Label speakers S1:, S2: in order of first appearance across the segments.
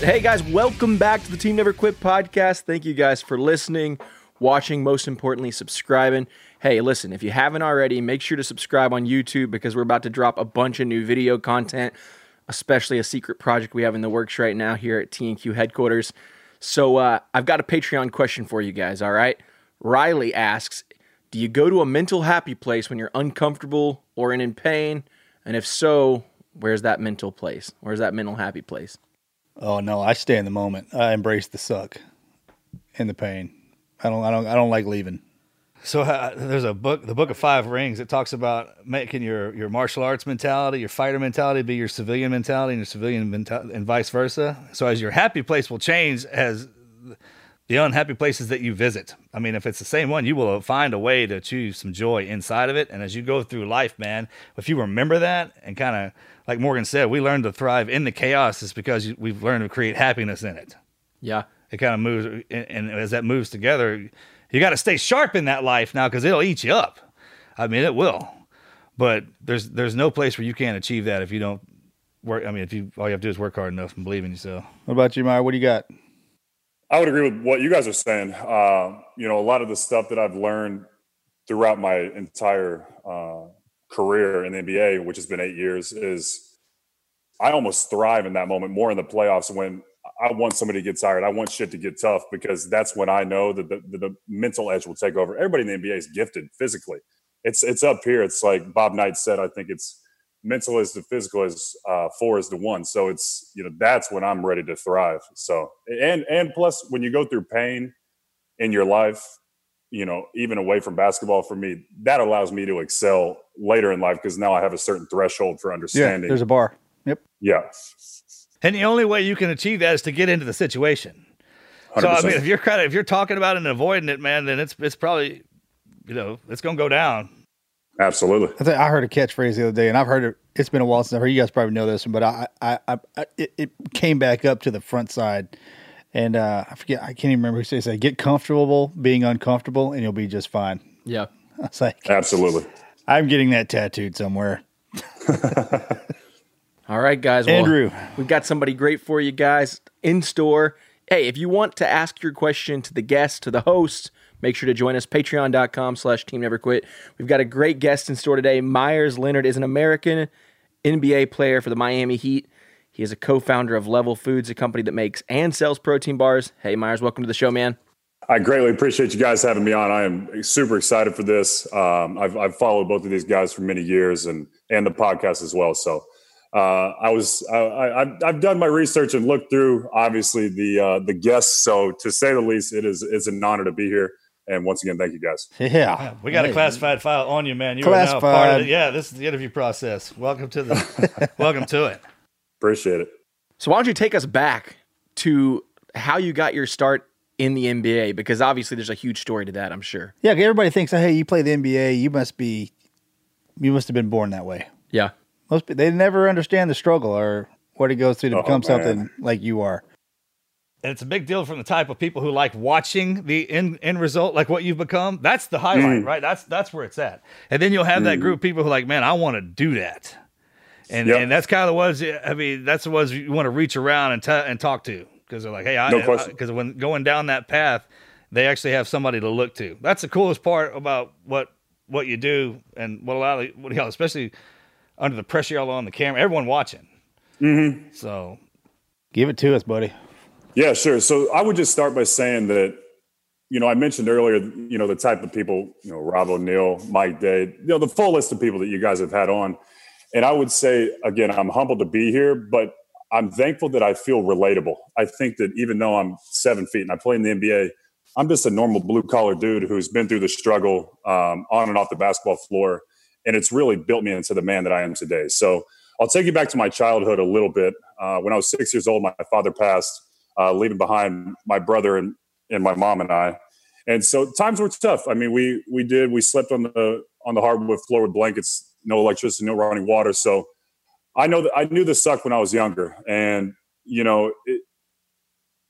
S1: Hey guys, welcome back to the Team Never Quit podcast. Thank you guys for listening, watching, most importantly, subscribing. Hey, listen, if you haven't already, make sure to subscribe on YouTube because we're about to drop a bunch of new video content, especially a secret project we have in the works right now here at TNQ headquarters. So, uh, I've got a Patreon question for you guys, all right? Riley asks Do you go to a mental happy place when you're uncomfortable or in pain? And if so, where's that mental place? Where's that mental happy place?
S2: Oh no, I stay in the moment. I embrace the suck and the pain. I don't I don't I don't like leaving.
S3: So uh, there's a book, the Book of Five Rings. It talks about making your your martial arts mentality, your fighter mentality, be your civilian mentality, and your civilian mentality, and vice versa. So as your happy place will change as the unhappy places that you visit. I mean, if it's the same one, you will find a way to achieve some joy inside of it. And as you go through life, man, if you remember that and kind of like Morgan said, we learn to thrive in the chaos is because we've learned to create happiness in it.
S1: Yeah.
S3: It kind of moves, and as that moves together, you got to stay sharp in that life now because it'll eat you up. I mean, it will. But there's there's no place where you can't achieve that if you don't work. I mean, if you all you have to do is work hard enough and believe in yourself.
S2: What about you, Meyer? What do you got?
S4: I would agree with what you guys are saying. Uh, you know, a lot of the stuff that I've learned throughout my entire uh, career in the NBA, which has been eight years, is I almost thrive in that moment more in the playoffs when I want somebody to get tired. I want shit to get tough because that's when I know that the, the, the mental edge will take over. Everybody in the NBA is gifted physically. It's it's up here. It's like Bob Knight said. I think it's mental is the physical is uh, four is the one. So it's you know that's when I'm ready to thrive. So and and plus when you go through pain in your life, you know even away from basketball for me, that allows me to excel later in life because now I have a certain threshold for understanding.
S2: Yeah, there's a bar. Yep.
S4: Yeah.
S3: And the only way you can achieve that is to get into the situation. 100%. So I mean, if you're kind of if you're talking about it and avoiding it, man, then it's it's probably you know it's going to go down.
S4: Absolutely.
S2: I, think I heard a catchphrase the other day, and I've heard it. It's been a while since I've heard. You guys probably know this one, but I, I, I, I it, it, came back up to the front side, and uh, I forget. I can't even remember who said. Say, get comfortable being uncomfortable, and you'll be just fine.
S1: Yeah.
S2: I was like,
S4: absolutely.
S2: I'm getting that tattooed somewhere.
S1: All right, guys.
S2: Well, Andrew,
S1: we've got somebody great for you guys in store. Hey, if you want to ask your question to the guest, to the host, make sure to join us, patreon.com slash team never quit. We've got a great guest in store today. Meyers Leonard is an American NBA player for the Miami Heat. He is a co-founder of Level Foods, a company that makes and sells protein bars. Hey, Meyers, welcome to the show, man.
S4: I greatly appreciate you guys having me on. I am super excited for this. Um, I've, I've followed both of these guys for many years and and the podcast as well. So uh, I was I, have done my research and looked through obviously the uh, the guests. So to say the least, it is it's an honor to be here. And once again, thank you guys.
S2: Yeah,
S3: we got hey. a classified file on you, man. You
S2: classified.
S3: are now part of it. Yeah, this is the interview process. Welcome to the welcome to it.
S4: Appreciate it.
S1: So why don't you take us back to how you got your start in the NBA? Because obviously there's a huge story to that. I'm sure.
S2: Yeah, everybody thinks, hey, you play the NBA, you must be, you must have been born that way.
S1: Yeah.
S2: Most they never understand the struggle or what it goes through to oh, become man. something like you are.
S3: And it's a big deal from the type of people who like watching the end, end result, like what you've become. That's the highlight, mm. right? That's that's where it's at. And then you'll have mm. that group of people who are like, man, I want to do that. And yep. and that's kind of the ones. I mean, that's the ones you want to reach around and t- and talk to because they're like, hey, I know because no when going down that path, they actually have somebody to look to. That's the coolest part about what what you do and what a lot of what y'all, especially under the pressure y'all on the camera, everyone watching.
S4: Mm-hmm.
S3: So,
S2: give it to us, buddy.
S4: Yeah, sure. So I would just start by saying that, you know, I mentioned earlier, you know, the type of people, you know, Rob O'Neill, Mike Day, you know, the full list of people that you guys have had on. And I would say, again, I'm humbled to be here, but I'm thankful that I feel relatable. I think that even though I'm seven feet and I play in the NBA, I'm just a normal blue collar dude who's been through the struggle um, on and off the basketball floor, and it's really built me into the man that I am today. So I'll take you back to my childhood a little bit. Uh, when I was six years old, my father passed, uh, leaving behind my brother and, and my mom and I. And so times were tough. I mean, we we did we slept on the on the hardwood floor with blankets, no electricity, no running water. So I know that I knew this sucked when I was younger, and you know, it,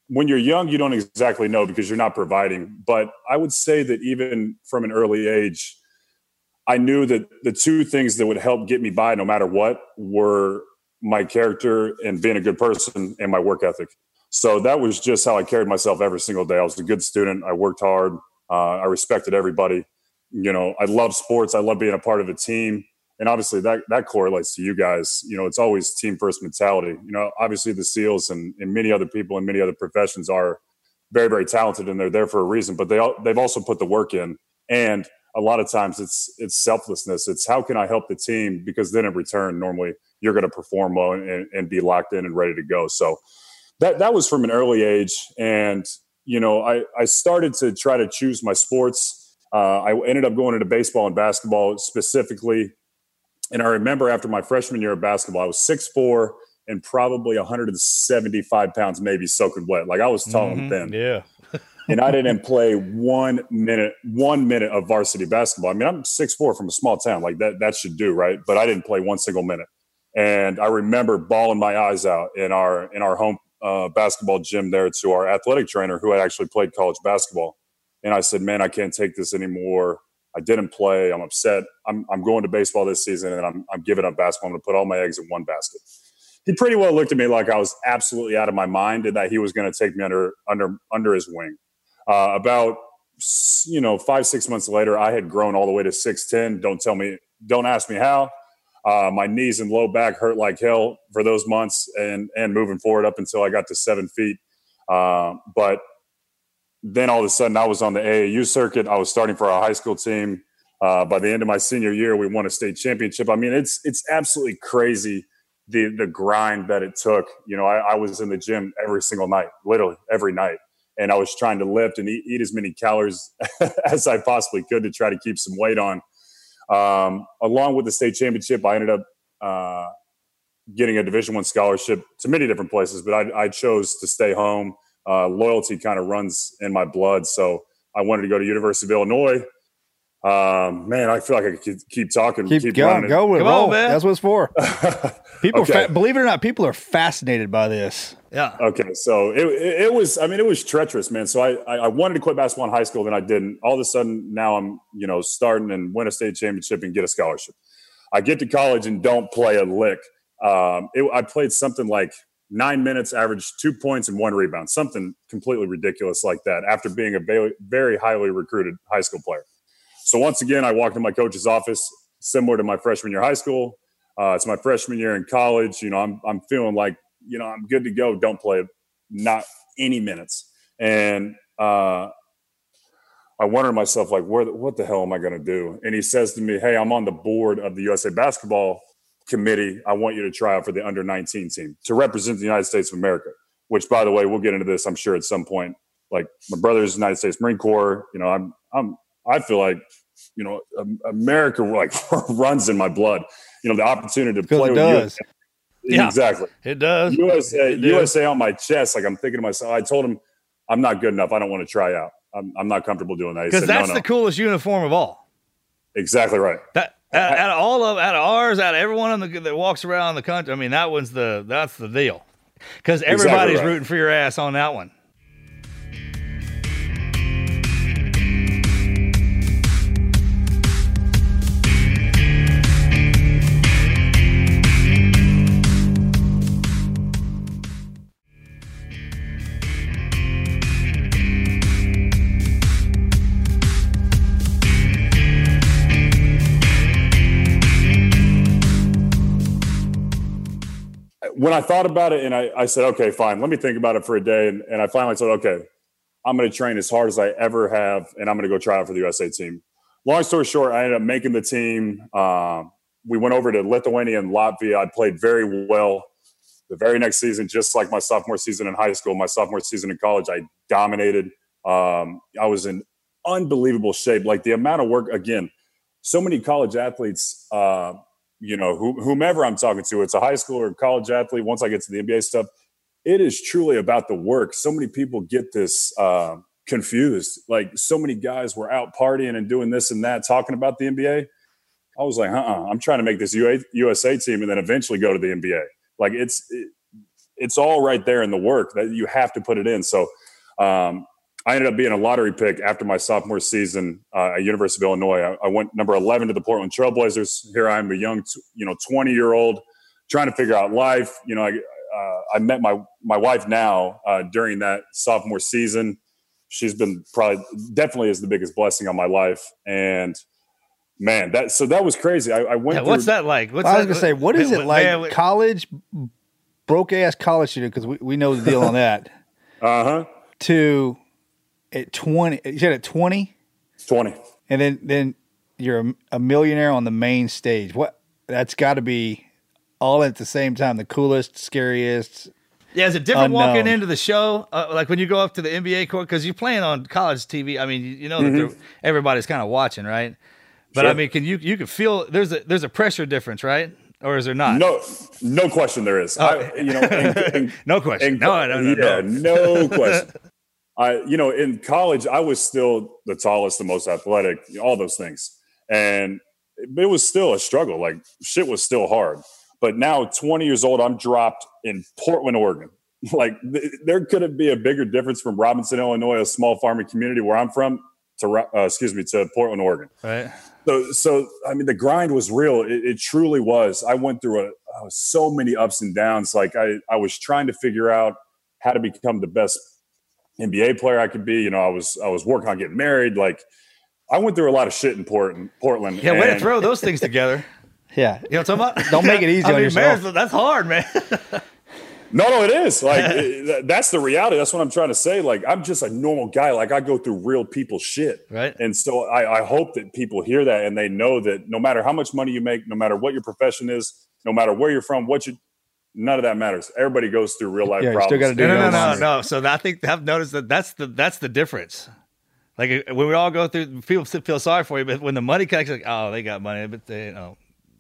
S4: when you're young, you don't exactly know because you're not providing. But I would say that even from an early age, I knew that the two things that would help get me by no matter what were my character and being a good person and my work ethic. So that was just how I carried myself every single day. I was a good student. I worked hard. Uh, I respected everybody. You know, I love sports. I love being a part of a team. And obviously that, that correlates to you guys. You know, it's always team first mentality. You know, obviously the SEALs and, and many other people in many other professions are very, very talented and they're there for a reason, but they, all, they've also put the work in. And a lot of times it's, it's selflessness. It's how can I help the team? Because then in return, normally you're going to perform well and, and be locked in and ready to go. So, that that was from an early age, and you know, I I started to try to choose my sports. Uh, I ended up going into baseball and basketball specifically, and I remember after my freshman year of basketball, I was six four and probably 175 pounds, maybe soaking wet. Like I was tall mm-hmm, and thin.
S3: Yeah.
S4: and I didn't play one minute, one minute of varsity basketball. I mean, I'm six four from a small town, like that. That should do right, but I didn't play one single minute. And I remember bawling my eyes out in our in our home uh, basketball gym there to our athletic trainer who had actually played college basketball. And I said, man, I can't take this anymore. I didn't play. I'm upset. I'm, I'm going to baseball this season and I'm, I'm giving up basketball. I'm going to put all my eggs in one basket. He pretty well looked at me like I was absolutely out of my mind and that he was going to take me under, under, under his wing. Uh, about, you know, five, six months later, I had grown all the way to 6'10. Don't tell me, don't ask me how. Uh, my knees and low back hurt like hell for those months, and and moving forward up until I got to seven feet. Uh, but then all of a sudden, I was on the AAU circuit. I was starting for our high school team. Uh, by the end of my senior year, we won a state championship. I mean, it's it's absolutely crazy the the grind that it took. You know, I, I was in the gym every single night, literally every night, and I was trying to lift and eat, eat as many calories as I possibly could to try to keep some weight on. Um, along with the state championship, I ended up uh, getting a Division One scholarship to many different places, but I, I chose to stay home. Uh, loyalty kind of runs in my blood, so I wanted to go to University of Illinois. Um, man, I feel like I could keep talking.
S2: Keep,
S4: keep
S2: going. Go with Come roll. On, man. That's what it's for. people, okay. fa- believe it or not, people are fascinated by this.
S3: Yeah.
S4: Okay. So it, it, it, was, I mean, it was treacherous, man. So I, I wanted to quit basketball in high school, then I didn't. All of a sudden, now I'm, you know, starting and win a state championship and get a scholarship. I get to college and don't play a lick. Um, it, I played something like nine minutes, averaged two points and one rebound, something completely ridiculous like that after being a very, highly recruited high school player. So once again, I walked in my coach's office, similar to my freshman year high school. Uh, it's my freshman year in college. You know, I'm, I'm feeling like you know, I'm good to go. Don't play not any minutes. And uh, I wonder myself, like, where, what the hell am I going to do? And he says to me, Hey, I'm on the board of the USA basketball committee. I want you to try out for the under 19 team to represent the United States of America, which, by the way, we'll get into this, I'm sure, at some point. Like, my brother's United States Marine Corps. You know, I'm, I'm, I feel like, you know, America like runs in my blood. You know, the opportunity to play with
S2: does.
S4: you yeah, exactly.
S3: It does.
S4: USA, it USA on my chest. Like I'm thinking to myself, I told him, I'm not good enough. I don't want to try out. I'm, I'm not comfortable doing that.
S3: Because that's
S4: no,
S3: the coolest uniform of all.
S4: Exactly right.
S3: That out, out, of all of out of ours, out of everyone the, that walks around the country. I mean, that one's the that's the deal. Because everybody's exactly right. rooting for your ass on that one.
S4: When I thought about it and I, I said, okay, fine, let me think about it for a day. And, and I finally said, okay, I'm going to train as hard as I ever have, and I'm going to go try out for the USA team. Long story short, I ended up making the team. Um, we went over to Lithuania and Latvia. I played very well. The very next season, just like my sophomore season in high school, my sophomore season in college, I dominated. Um, I was in unbelievable shape. Like the amount of work, again, so many college athletes, uh, you know, whomever I'm talking to, it's a high school or college athlete. Once I get to the NBA stuff, it is truly about the work. So many people get this uh, confused. Like so many guys were out partying and doing this and that, talking about the NBA. I was like, uh-uh, I'm trying to make this USA team and then eventually go to the NBA. Like it's it, it's all right there in the work that you have to put it in. So um, I ended up being a lottery pick after my sophomore season uh, at University of Illinois. I, I, went number 11 to the Portland Trailblazers. Here I am, a young, you know, 20 year old trying to figure out life. You know, I, uh, I met my, my wife now uh, during that sophomore season. She's been probably definitely is the biggest blessing on my life. And man, that, so that was crazy. I, I went,
S3: yeah,
S4: through,
S3: what's that like? What's
S2: I was
S3: that,
S2: gonna say, what is it like?
S3: man,
S2: college broke ass college student because we, we know the deal on that.
S4: Uh huh.
S2: To at twenty, you said at twenty,
S4: 20.
S2: and then then you're a, a millionaire on the main stage. What that's got to be all at the same time. The coolest, scariest.
S3: Yeah, is it different
S2: Unknown.
S3: walking into the show, uh, like when you go up to the NBA court because you're playing on college TV? I mean, you, you know that they're- everybody's kind of watching, right? But I mean, can you you can feel there's a there's a pressure difference, right? Or is there not?
S4: No, no question there is. I, you know, in- in-
S3: no question.
S4: in-
S3: no, no, no,
S4: yeah,
S3: no.
S4: no question. I, you know, in college, I was still the tallest, the most athletic, all those things, and it was still a struggle. Like shit was still hard. But now, 20 years old, I'm dropped in Portland, Oregon. Like th- there couldn't be a bigger difference from Robinson, Illinois, a small farming community where I'm from, to uh, excuse me, to Portland, Oregon.
S3: Right.
S4: So, so I mean, the grind was real. It, it truly was. I went through a, uh, so many ups and downs. Like I, I was trying to figure out how to become the best NBA player I could be. You know, I was, I was working on getting married. Like I went through a lot of shit in Portland. Portland.
S3: Yeah, way to throw those things together.
S2: Yeah,
S3: You know what I'm talking about?
S2: Don't make it easy
S3: I
S2: on
S3: mean,
S2: yourself.
S3: marriage, that's hard, man.
S4: No, no, it is. Like it- that's the reality. That's what I'm trying to say. Like I'm just a normal guy. Like I go through real people shit.
S3: Right.
S4: And so I, I hope that people hear that and they know that no matter how much money you make, no matter what your profession is, no matter where you're from, what you none of that matters. Everybody goes through real life
S2: Yeah, you still
S4: problems.
S2: gotta do
S3: no, no, no, no, no. So I think I've noticed that that's the that's the difference. Like uh, when we all go through, people feel sorry for you, but when the money comes, like, oh, they got money, but they, you know,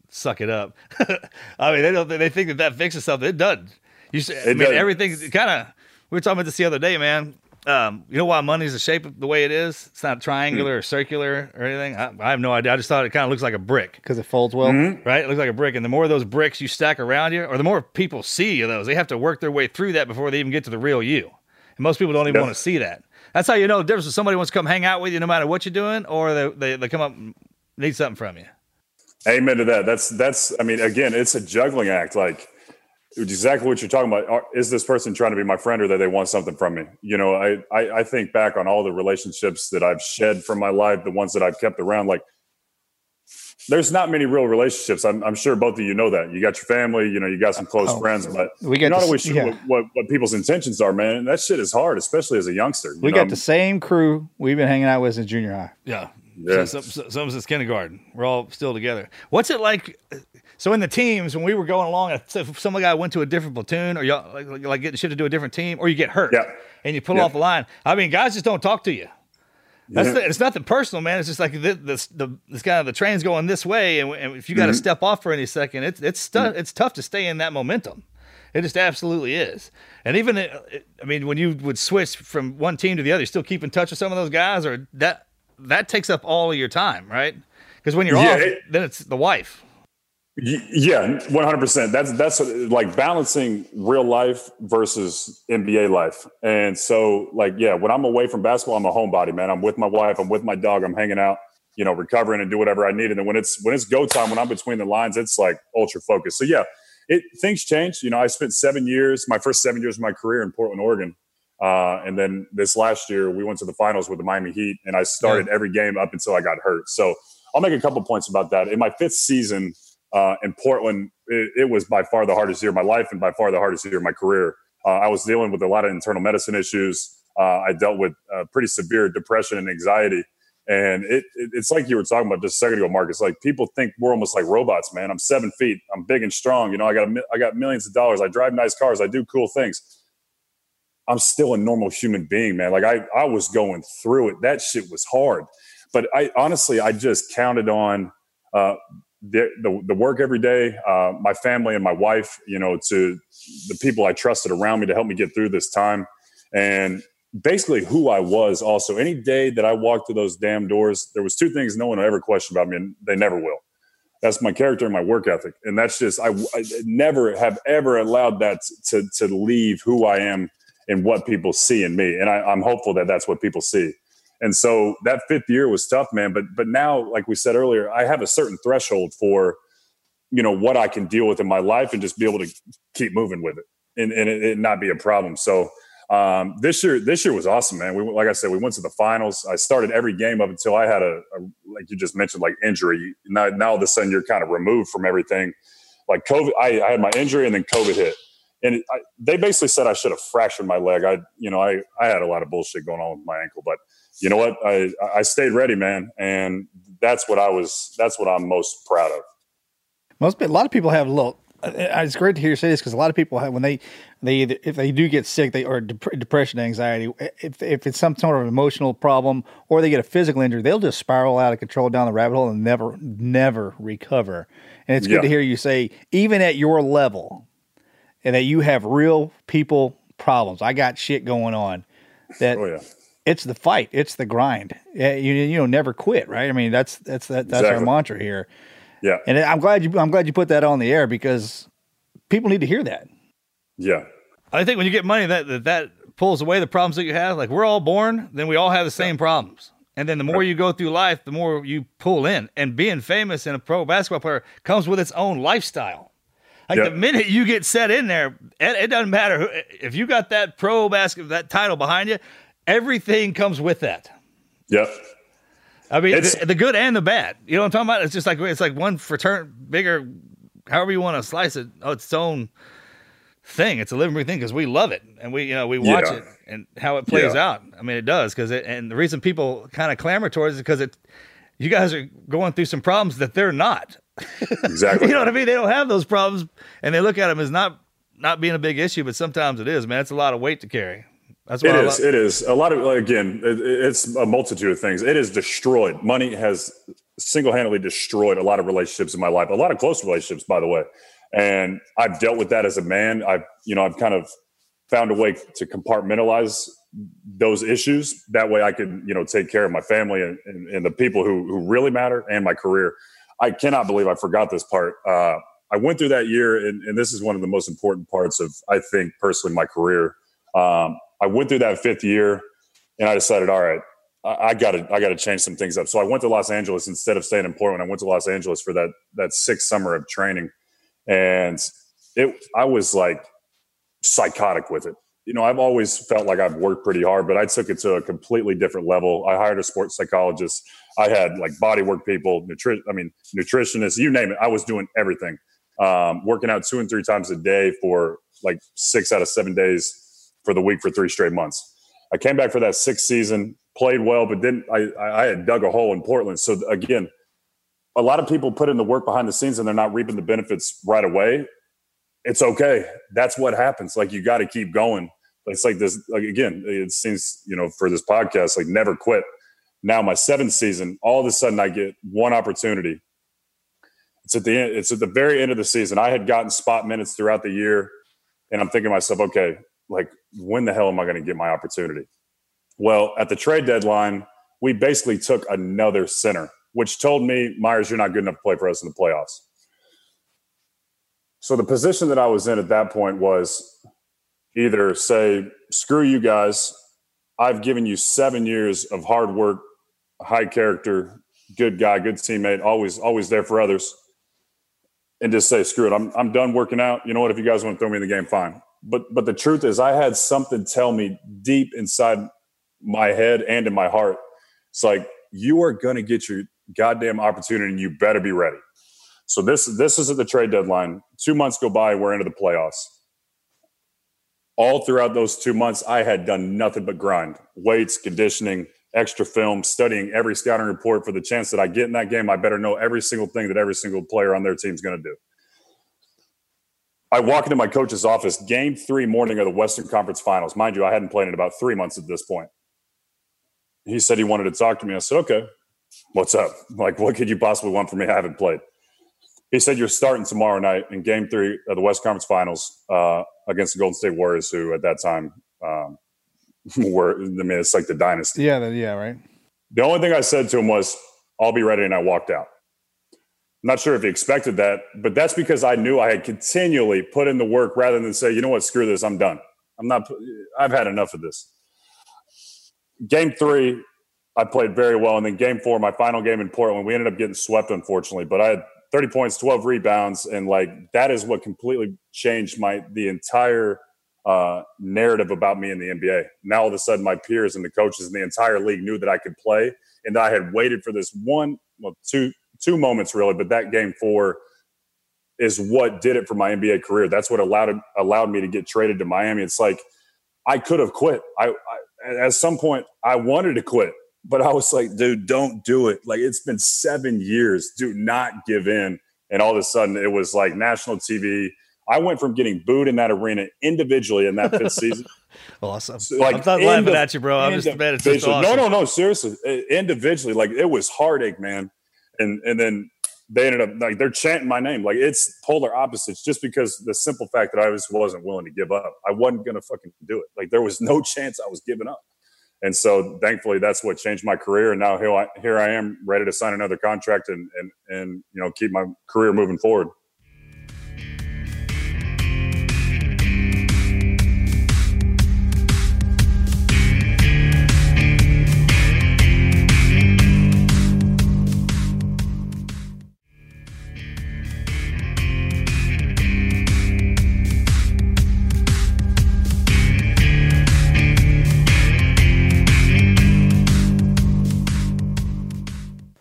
S3: suck it up. I mean, they don't. They think that that fixes something. It doesn't. You, s- I
S4: It
S3: mean,
S4: doesn't.
S3: everything's kind of. We were talking about this the other day, man. Um, you know why money's the shape of the way it is? It's not triangular or circular or anything. I, I have no idea. I just thought it kind of looks like a brick.
S2: because it folds well.
S3: right? It looks like a brick, and the more of those bricks you stack around you, or the more people see of those, they have to work their way through that before they even get to the real you. And most people don't even
S4: Yeah.
S3: want to see that. That's how you know the difference. If somebody wants to come hang out with you, no matter what you're doing, or they they, they come up and need something from you.
S4: Amen to that. That's that's. I mean, again, it's a juggling act. Like exactly what you're talking about. Is this person trying to be my friend, or that they want something from me? You know, I, I I think back on all the relationships that I've shed from my life, the ones that I've kept around. Like, there's not many real relationships. I'm, I'm sure both of you know that. You got your family. You know, you got some close
S2: Oh,
S4: friends, but
S2: we
S4: you're
S2: got
S4: not always sure
S2: yeah.
S4: what, what what people's intentions are, man. And that shit is hard, especially as a youngster. you
S2: We
S4: know?
S2: got the same crew we've been hanging out with since junior high.
S3: Yeah.
S4: Yeah.
S3: So, some, some since kindergarten. We're all still together. What's it like? So in the teams, when we were going along, if some guy went to a different platoon, or y'all like, like, getting shit to a different team, or you get hurt,
S4: Yeah.
S3: and you pull
S4: Yeah.
S3: off the line. I mean, guys just don't talk to you. That's
S4: Yeah.
S3: the, it's nothing personal, man. It's just like the, the, the this kind of the train's going this way, and, and if you got to mm-hmm. step off for any second, it's it's stu- mm-hmm. it's tough to stay in that momentum. It just absolutely is. And even it, it- I mean, when you would switch from one team to the other, you still keep in touch with some of those guys, or that that takes up all of your time, right? Because when you're
S4: Yeah,
S3: off,
S4: it-
S3: then it's the wife.
S4: Yeah, one hundred percent. That's that's like balancing real life versus NBA life. And so, like, yeah, when I'm away from basketball, I'm a homebody, man. I'm with my wife. I'm with my dog. I'm hanging out, you know, recovering and do whatever I need. And then when it's when it's go time, when I'm between the lines, it's like ultra focused. So yeah, it things change. You know, I spent seven years, my first seven years of my career in Portland, Oregon. Uh, and then this last year, we went to the finals with the Miami Heat, and I started every game up until I got hurt. So I'll make a couple points about that. In my fifth season uh, in Portland, it, it was by far the hardest year of my life and by far the hardest year of my career. Uh, I was dealing with a lot of internal medicine issues. Uh, I dealt with uh, pretty severe depression and anxiety. And it, it, it's like you were talking about just a second ago, Marcus. Like people think we're almost like robots, man. I'm seven feet. I'm big and strong. You know, I got I got millions of dollars. I drive nice cars. I do cool things. I'm still a normal human being, man. Like I, I was going through it. That shit was hard. But I honestly, I just counted on uh, the, the, the work every day, uh, my family and my wife, you know, to the people I trusted around me to help me get through this time. And basically who I was also. Any day that I walked through those damn doors, there was two things no one ever question about me, and they never will. That's my character and my work ethic, and that's just I, I never have ever allowed that to to leave who I am and what people see in me, and I, I'm hopeful that that's what people see. And so that fifth year was tough, man. But but now, like we said earlier, I have a certain threshold for you know what I can deal with in my life and just be able to keep moving with it and, and it, it not be a problem. So um, this year, this year was awesome, man. We like I said, we went to the finals. I started every game up until I had a, a like you just mentioned, like injury. Now, now all of a sudden you're kind of removed from everything. Like COVID, I, I had my injury and then COVID hit, and it, I, they basically said I should have fractured my leg. I, you know, I I had a lot of bullshit going on with my ankle, but you know what? I I stayed ready, man, and that's what I was. That's what I'm most proud of.
S2: Most a lot of people have a little uh, it's great to hear you say this because a lot of people have, when they they if they do get sick they or dep- depression anxiety if if it's some sort of emotional problem or they get a physical injury they'll just spiral out of control down the rabbit hole and never never recover and it's good yeah. to hear you say even at your level and that you have real people problems I got shit going on that oh, yeah. it's the fight it's the grind you you know never quit right I mean that's that's that, that's exactly. our mantra here
S4: yeah.
S2: And I'm glad you I'm glad you put that on the air because people need to hear that.
S4: Yeah.
S3: I think when you get money that that, that pulls away the problems that you have, like we're all born, then we all have the same yeah. problems. And then the more you go through life, the more you pull in. And being famous and a pro basketball player comes with its own lifestyle. Like the minute you get set in there, it, it doesn't matter who, if you got that pro basketball that title behind you, everything comes with that.
S4: Yep.
S3: I mean, the, the, good and the bad. You know what I'm talking about? It's just like it's like one fraternity, bigger, however you want to slice it. Oh, it's its own thing. It's a living thing because we love it and we you know we watch yeah. it and how it plays yeah. out. I mean, it does because it and the reason people kind of clamor towards it because it you guys are going through some problems that they're not.
S4: Exactly.
S3: you know what I mean? They don't have those problems and they look at them as not not being a big issue, but sometimes it is. Man, it's a lot of weight to carry.
S4: That's what it is. It is a lot of again. It, it's a multitude of things. It is destroyed. Money has single-handedly destroyed a lot of relationships in my life. A lot of close relationships, by the way. And I've dealt with that as a man. I've you know I've kind of found a way to compartmentalize those issues. That way, I can you know take care of my family and, and, and the people who who really matter and my career. I cannot believe I forgot this part. Uh, I went through that year, and, and, this is one of the most important parts of I think personally my career. Um, I went through that fifth year and I decided, all right, I got to I got to change some things up. So I went to Los Angeles instead of staying in Portland. I went to Los Angeles for that that sixth summer of training, and it I was like psychotic with it. You know, I've always felt like I've worked pretty hard, but I took it to a completely different level. I hired a sports psychologist. I had like body work people, nutrition. I mean, nutritionists, you name it. I was doing everything, um, working out two and three times a day for like six out of seven days for the week for three straight months. I came back for that sixth season, played well, but then I, I had dug a hole in Portland. So again, a lot of people put in the work behind the scenes and they're not reaping the benefits right away. It's okay. That's what happens. Like you got to keep going. It's like this. Like again, it seems you know for this podcast, like never quit. Now my seventh season, all of a sudden I get one opportunity. It's at the end. It's at the very end of the season. I had gotten spot minutes throughout the year, and I'm thinking to myself, okay, like when the hell am I going to get my opportunity? Well, at the trade deadline, we basically took another center, which told me, Meyers, you're not good enough to play for us in the playoffs. So the position that I was in at that point was either say, screw you guys. I've given you seven years of hard work, high character, good guy, good teammate, always, always there for others. And just say, screw it. I'm, I'm done working out. You know what? If you guys want to throw me in the game, fine but but the truth is i had something tell me deep inside my head and in my heart it's like you are going to get your goddamn opportunity and you better be ready so this this is at the trade deadline two months go by we're into the playoffs all throughout those two months i had done nothing but grind weights conditioning extra film studying every scouting report for the chance that i get in that game i better know every single thing that every single player on their team is going to do I walk into my coach's office, game three morning of the Western Conference Finals. Mind you, I hadn't played in about three months at this point. He said he wanted to talk to me. I said, okay, what's up? Like, what could you possibly want from me? I haven't played. He said, you're starting tomorrow night in game three of the West Conference Finals uh, against the Golden State Warriors, who at that time um, were, I mean, it's like the dynasty.
S2: Yeah, the, yeah, right.
S4: The only thing I said to him was, I'll be ready. And I walked out. I'm not sure if he expected that, but that's because I knew I had continually put in the work rather than say, you know what, screw this, I'm done. I'm not, I've had enough of this. Game three, I played very well. And then game four, my final game in Portland, we ended up getting swept, unfortunately, but I had 30 points, 12 rebounds. And like, that is what completely changed my, the entire uh, narrative about me in the NBA. Now, all of a sudden, my peers and the coaches in the entire league knew that I could play. And I had waited for this one, well, two, two moments really, but that game four is what did it for my NBA career. That's what allowed allowed me to get traded to Miami. It's like I could have quit. I, I at some point I wanted to quit, but I was like, dude, don't do it. Like it's been seven years. Do not give in. And all of a sudden, it was like national TV. I went from getting booed in that arena individually in that fifth season.
S3: awesome. So like, I'm not laughing at you, bro. I'm just mad. Just awesome.
S4: No, no, no. Seriously, individually, like it was heartache, man and and then they ended up like they're chanting my name like it's polar opposites just because the simple fact that I just wasn't willing to give up. I wasn't gonna fucking do it. Like there was no chance I was giving up. And so thankfully that's what changed my career. And now here I here I am ready to sign another contract and and and you know keep my career moving forward.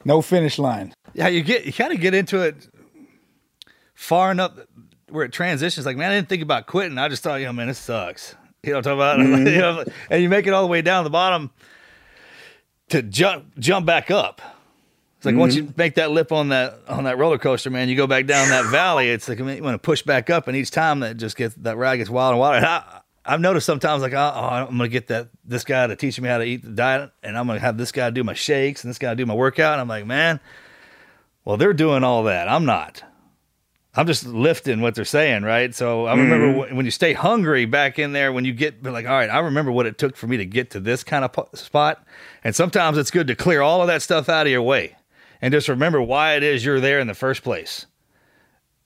S2: No finish line.
S3: Yeah, you get you kind of get into it far enough where it transitions. Like, man, I didn't think about quitting. I just thought, you know, man, this sucks. You know what I'm talking about? Mm-hmm. you know, and you make it all the way down the bottom to jump jump back up. It's like mm-hmm. once you make that lip on that on that roller coaster, man, you go back down that valley. It's like you want to push back up, and each time that just gets that ride gets wilder and wilder. I, I've noticed sometimes like, oh, I'm gonna get that this guy to teach me how to eat the diet, and I'm gonna have this guy do my shakes and this guy do my workout. And I'm like, man, well, they're doing all that. I'm not. I'm just lifting what they're saying, right? So I remember mm-hmm. when you stay hungry back in there, when you get like, all right, I remember what it took for me to get to this kind of spot. And sometimes it's good to clear all of that stuff out of your way and just remember why it is you're there in the first place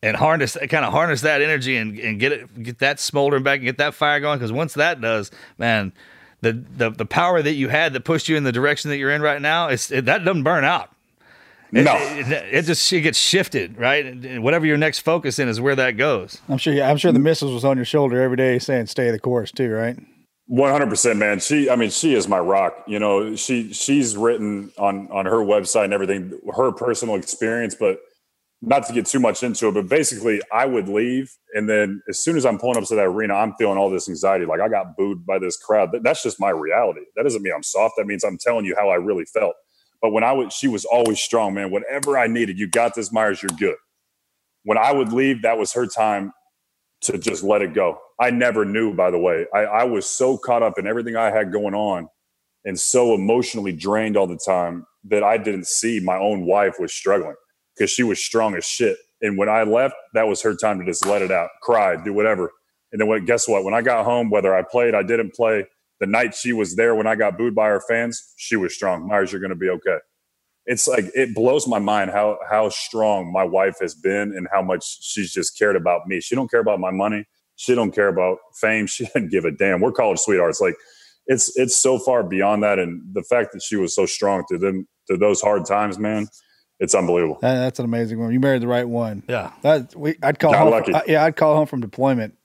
S3: and harness kind of harness that energy and, and get it get that smoldering back and get that fire going because once that does man the, the the power that you had that pushed you in the direction that you're in right now it's it, that doesn't burn out it,
S4: no,
S3: it, it, just it gets shifted, right? And whatever your next focus in is where that goes.
S2: I'm sure. yeah, I'm sure the missus was on your shoulder every day, saying "Stay the course," too, right?
S4: One hundred percent, man. She, I mean, she is my rock. You know, she she's written on on her website and everything, her personal experience, but not to get too much into it, but basically, I would leave, and then as soon as I'm pulling up to that arena, I'm feeling all this anxiety. Like I got booed by this crowd. That's just my reality. That doesn't mean I'm soft. That means I'm telling you how I really felt. But when I would, she was always strong, man. Whatever I needed, you got this, Meyers. You're good. When I would leave, that was her time to just let it go. I never knew, by the way. I, I was so caught up in everything I had going on and so emotionally drained all the time that I didn't see my own wife was struggling because she was strong as shit. And when I left, that was her time to just let it out, cry, do whatever. And then guess what? When I got home, whether I played, I didn't play, the night she was there when I got booed by her fans, she was strong. Meyers, you're going to be okay. It's like it blows my mind how how strong my wife has been and how much she's just cared about me. She don't care about my money. She don't care about fame. She didn't give a damn. We're college sweethearts. Like it's it's so far beyond that. And the fact that she was so strong through them through those hard times, man, it's unbelievable.
S2: That, that's an amazing one. You married the right one.
S3: Yeah.
S2: That we I'd call Not home. Lucky. From, yeah, I'd call home from deployment.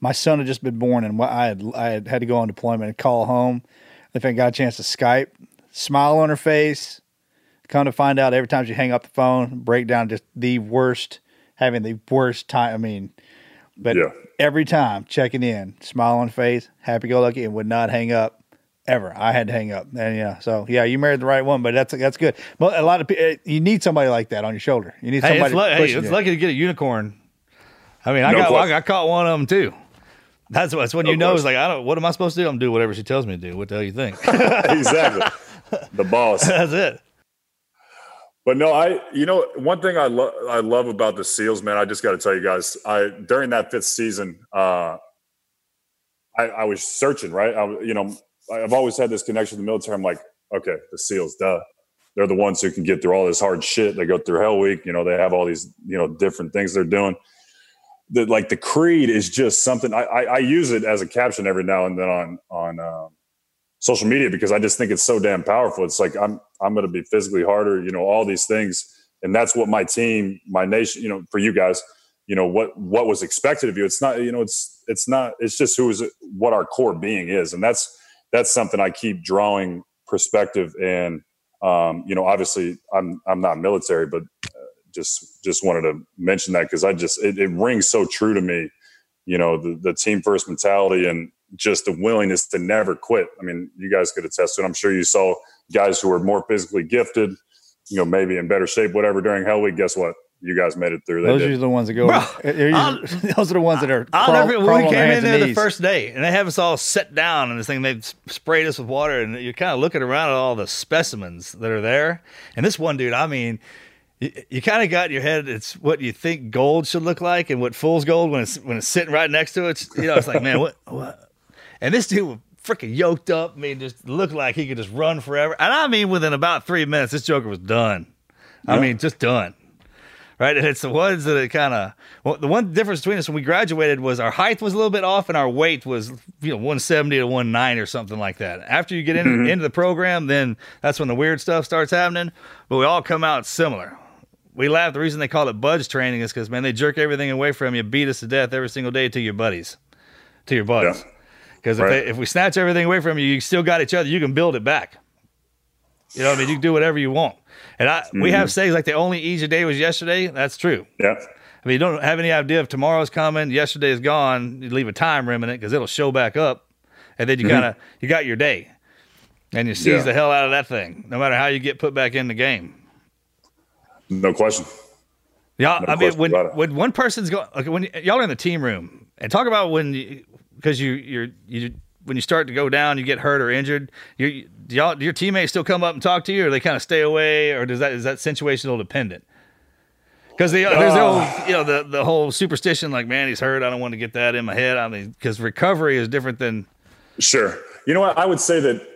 S2: My son had just been born, and I had I had had to go on deployment and call home. If I got a chance to Skype, smile on her face. Come to find out, every time she hang up the phone, break down just the worst, having the worst time. I mean, but yeah. every time checking in, smile on face, happy go lucky, and would not hang up ever. I had to hang up, and yeah, so yeah, you married the right one, but that's that's good. But a lot of people, you need somebody like that on your shoulder. You need somebody.
S3: Hey, it's, hey, it's lucky to get a unicorn I mean, I
S4: No
S3: got
S4: question.
S3: I caught one of them too. That's that's when
S4: No
S3: you know it's
S4: question.
S3: like I don't. What am I supposed to do? I'm gonna do whatever she tells me to do. What the hell you think?
S4: exactly. The boss.
S3: that's it.
S4: But no, I you know one thing I love I love about the Seals, man. I just got to tell you guys, I during that fifth season, uh, I, I was searching, right? I, was- you know, I've always had this connection to the military. I'm like, okay, the Seals, duh. They're the ones who can get through all this hard shit. They go through Hell Week. You know, they have all these you know different things they're doing. The like the creed is just something I, I, I use it as a caption every now and then on on um, social media because I just think it's so damn powerful. It's like I'm I'm going to be physically harder, you know, all these things, and that's what my team, my nation, you know, for you guys, you know, what what was expected of you. It's not, you know, it's it's not. It's just who is what our core being is, and that's that's something I keep drawing perspective and. Um, you know, obviously, I'm I'm not military, but uh, just just wanted to mention that because I just it, it rings so true to me. You know, the the team first mentality and just the willingness to never quit. I mean, you guys could attest to it. I'm sure you saw guys who were more physically gifted, you know, maybe in better shape, whatever during Hell Week. Guess what? You guys made it through. They
S2: Those
S4: did.
S2: are the ones that go.
S3: Bro,
S2: usually- those are the ones that are.
S3: I'll
S2: crawl-
S3: never.
S2: crawl
S3: we came in there the first day, and they have us all set down in this thing. They sprayed us with water, and you're kind of looking around at all the specimens that are there. And this one dude, I mean, you, you kind of got in your head it's what you think gold should look like, and what fool's gold when it's when it's sitting right next to it. You know, it's like, man, what what? And this dude was freaking yoked up. I mean, just looked like he could just run forever. And I mean, within about three minutes, this Joker was done. I mean, just done right? And it's the ones that it kind of well, the one difference between us when we graduated was our height was a little bit off and our weight was you know 170 to 19 or something like that. After you get in, mm-hmm. into the program, then that's when the weird stuff starts happening. But we all come out similar. We laugh. The reason they call it BUD/S training is because man, they jerk everything away from you, beat us to death every single day to your buddies, to your buds.
S4: Yeah.
S3: Because if,
S4: Right.
S3: if we snatch everything away from you, you still got each other. You can build it back. You know what I mean? You can do whatever you want. And I, we have sayings like the only easy day was yesterday. That's true.
S4: yeah.
S3: I mean, you don't have any idea if tomorrow's coming, yesterday is gone. You leave a time remnant because it'll show back up, and then you kind of you got your day, and you seize
S4: Yeah.
S3: the hell out of that thing. No matter how you get put back in the game.
S4: No question.
S3: Yeah,
S4: No
S3: I mean, when when one person's going, okay, when y- y'all are in the team room, and talk about when because you you're you when you start to go down, you get hurt or injured. You do y'all your teammates still come up and talk to you, or they kind of stay away, or does that is that situational dependent? Because the, there's the whole, you know the the whole superstition like man he's hurt I don't want to get that in my head I mean because recovery is different than
S4: Sure. You know what? I would say that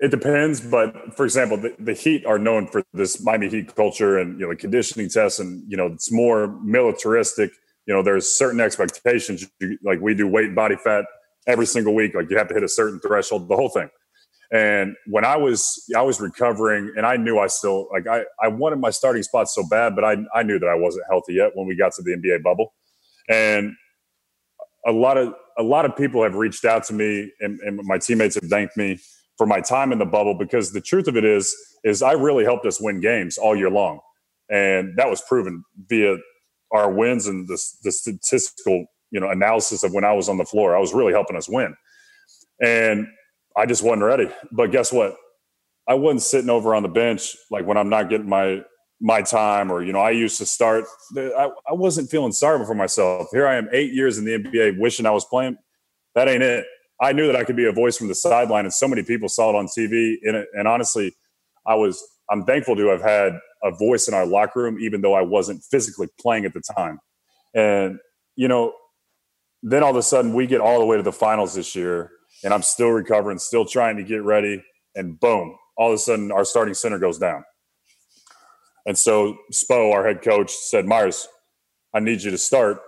S4: it depends, but for example, the, the Heat are known for this Miami Heat culture and you know conditioning tests, and you know it's more militaristic. You know, there's certain expectations. Like we do weight body fat every single week. Like you have to hit a certain threshold, the whole thing. And when I was I was recovering, and I knew I still like I I wanted my starting spot so bad, but I I knew that I wasn't healthy yet when we got to the NBA bubble, and a lot of a lot of people have reached out to me and, and my teammates have thanked me for my time in the bubble because the truth of it is is I really helped us win games all year long, and that was proven via our wins and the, the statistical you know analysis of when I was on the floor. I was really helping us win, and I just wasn't ready. But guess what? I wasn't sitting over on the bench like when I'm not getting my my time or you know i used to start I, I wasn't feeling sorry for myself here i am eight years in the nba wishing i was playing that ain't it i knew that i could be a voice from the sideline and so many people saw it on tv and, and honestly i was i'm thankful to have had a voice in our locker room even though i wasn't physically playing at the time and you know then all of a sudden we get all the way to the finals this year and i'm still recovering still trying to get ready and boom all of a sudden our starting center goes down and so Spo, our head coach, said, Meyers, I need you to start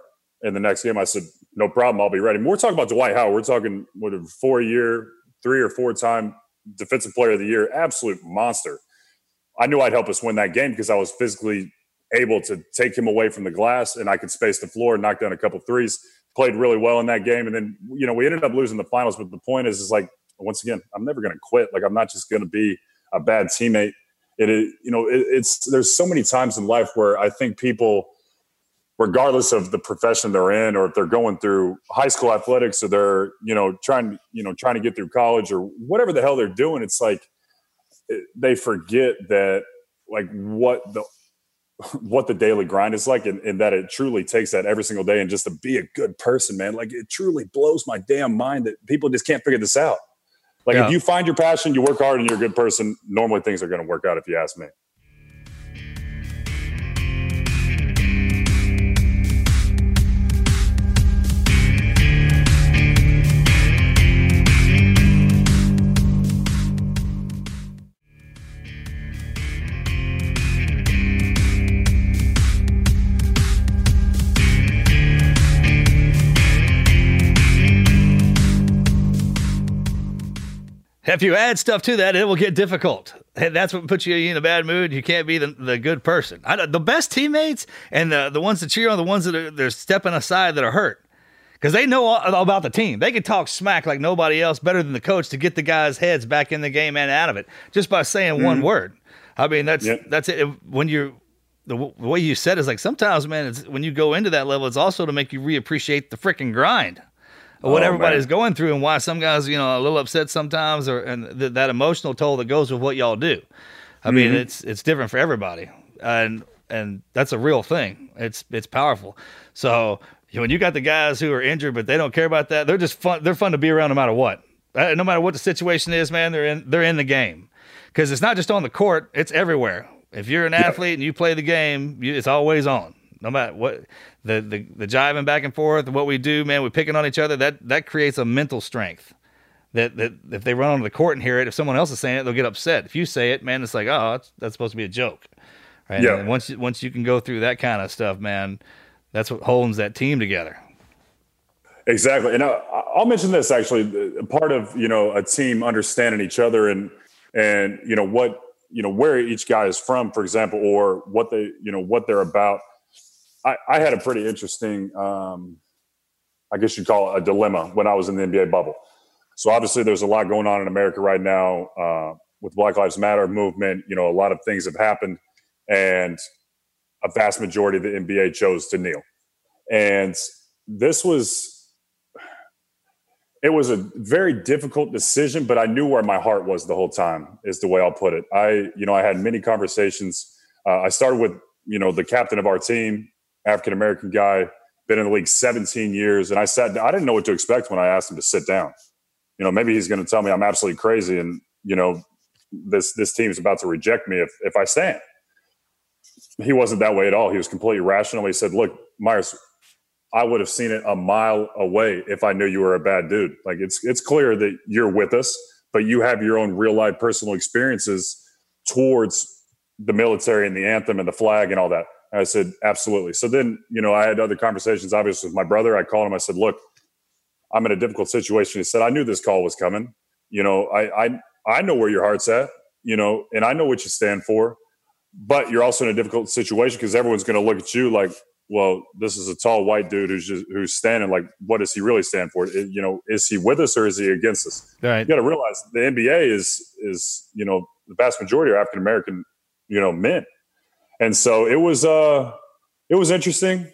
S4: in the next game. I said, no problem. I'll be ready. We're talking about Dwight Howard. We're talking what a four year, three or four time defensive player of the year, absolute monster. I knew I'd help us win that game because I was physically able to take him away from the glass and I could space the floor, and knock down a couple threes, played really well in that game. And then, you know, we ended up losing the finals. But the point is, is like, once again, I'm never going to quit. Like, I'm not just going to be a bad teammate it is you know it, it's there's so many times in life where i think people regardless of the profession they're in or if they're going through high school athletics or they're you know trying you know trying to get through college or whatever the hell they're doing it's like they forget that like what the what the daily grind is like and, and, that it truly takes that every single day and just to be a good person man like it truly blows my damn mind that people just can't figure this out like yeah. if you find your passion you work hard and you're a good person normally things are going to work out if you ask me
S3: If you add stuff to that, it will get difficult. And that's what puts you in a bad mood. You can't be the, the good person. I, the best teammates and the, the ones that cheer on the ones that are they're stepping aside that are hurt because they know all, all, about the team. They can talk smack like nobody else better than the coach to get the guys' heads back in the game and out of it just by saying mm-hmm. one word. I mean, that's yep. that's it. When you're the, w- the way you said is like sometimes, man, it's, when you go into that level, it's also to make you reappreciate the freaking grind what oh, everybody's man. going through and why some guys, you know, a little upset sometimes, or and th- that emotional toll that goes with what y'all do. I mm-hmm. mean, it's it's different for everybody, and and that's a real thing. It's it's powerful. So when you got the guys who are injured but they don't care about that, they're just fun. They're fun to be around no matter what. Uh, no matter what the situation is, man, they're in they're in the game because it's not just on the court; it's everywhere. If you're an athlete and you play the game, you, it's always on no matter what the, the the jiving back and forth, what we do, man, we're picking on each other. That that creates a mental strength. That that if they run onto the court and hear it, if someone else is saying it, they'll get upset. If you say it, man, it's like, oh, that's, that's supposed to be a joke, right? Yeah. And once once you can go through that kind of stuff, man, that's what holds that team together.
S4: Exactly, and I'll mention this actually. Part of you know a team understanding each other and and you know what you know where each guy is from, for example, or what they you know what they're about I, I had a pretty interesting, um, I guess you'd call it a dilemma when I was in the NBA bubble. So obviously, there's a lot going on in America right now uh, with Black Lives Matter movement. You know, a lot of things have happened, and a vast majority of the NBA chose to kneel. And this was it was a very difficult decision, but I knew where my heart was the whole time. Is the way I'll put it. I, you know, I had many conversations. Uh, I started with, you know, the captain of our team, African American guy, been in the league 17 years. And I sat I didn't know what to expect when I asked him to sit down. You know, maybe he's going to tell me I'm absolutely crazy and, you know, this this team is about to reject me if if I stand. He wasn't that way at all. He was completely rational. He said, "Look, Meyers, I would have seen it a mile away if I knew you were a bad dude. Like it's it's clear that you're with us, but you have your own real life personal experiences towards the military and the anthem and the flag and all that. I said, absolutely. So then, you know, I had other conversations, obviously, with my brother. I called him. I said, look, I'm in a difficult situation. He said, I knew this call was coming. You know, I, I, I know where your heart's at, you know, and I know what you stand for, but you're also in a difficult situation because everyone's going to look at you like, well, this is a tall white dude who's just, who's standing. Like, what does he really stand for? It, you know, is he with us or is he against us? Right. You got to realize the NBA is is you know the vast majority are African American, you know, men and so it was uh it was interesting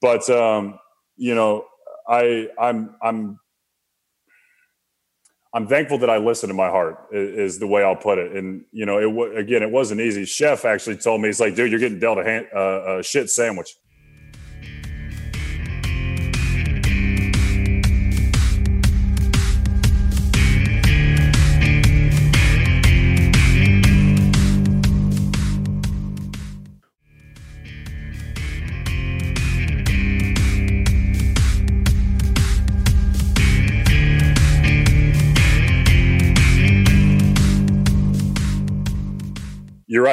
S4: but um you know i i'm i'm i'm thankful that i listened to my heart is, the way i'll put it. And you know it again it wasn't easy. Chef actually told me he's like dude you're getting dealt a, hand, uh, a shit sandwich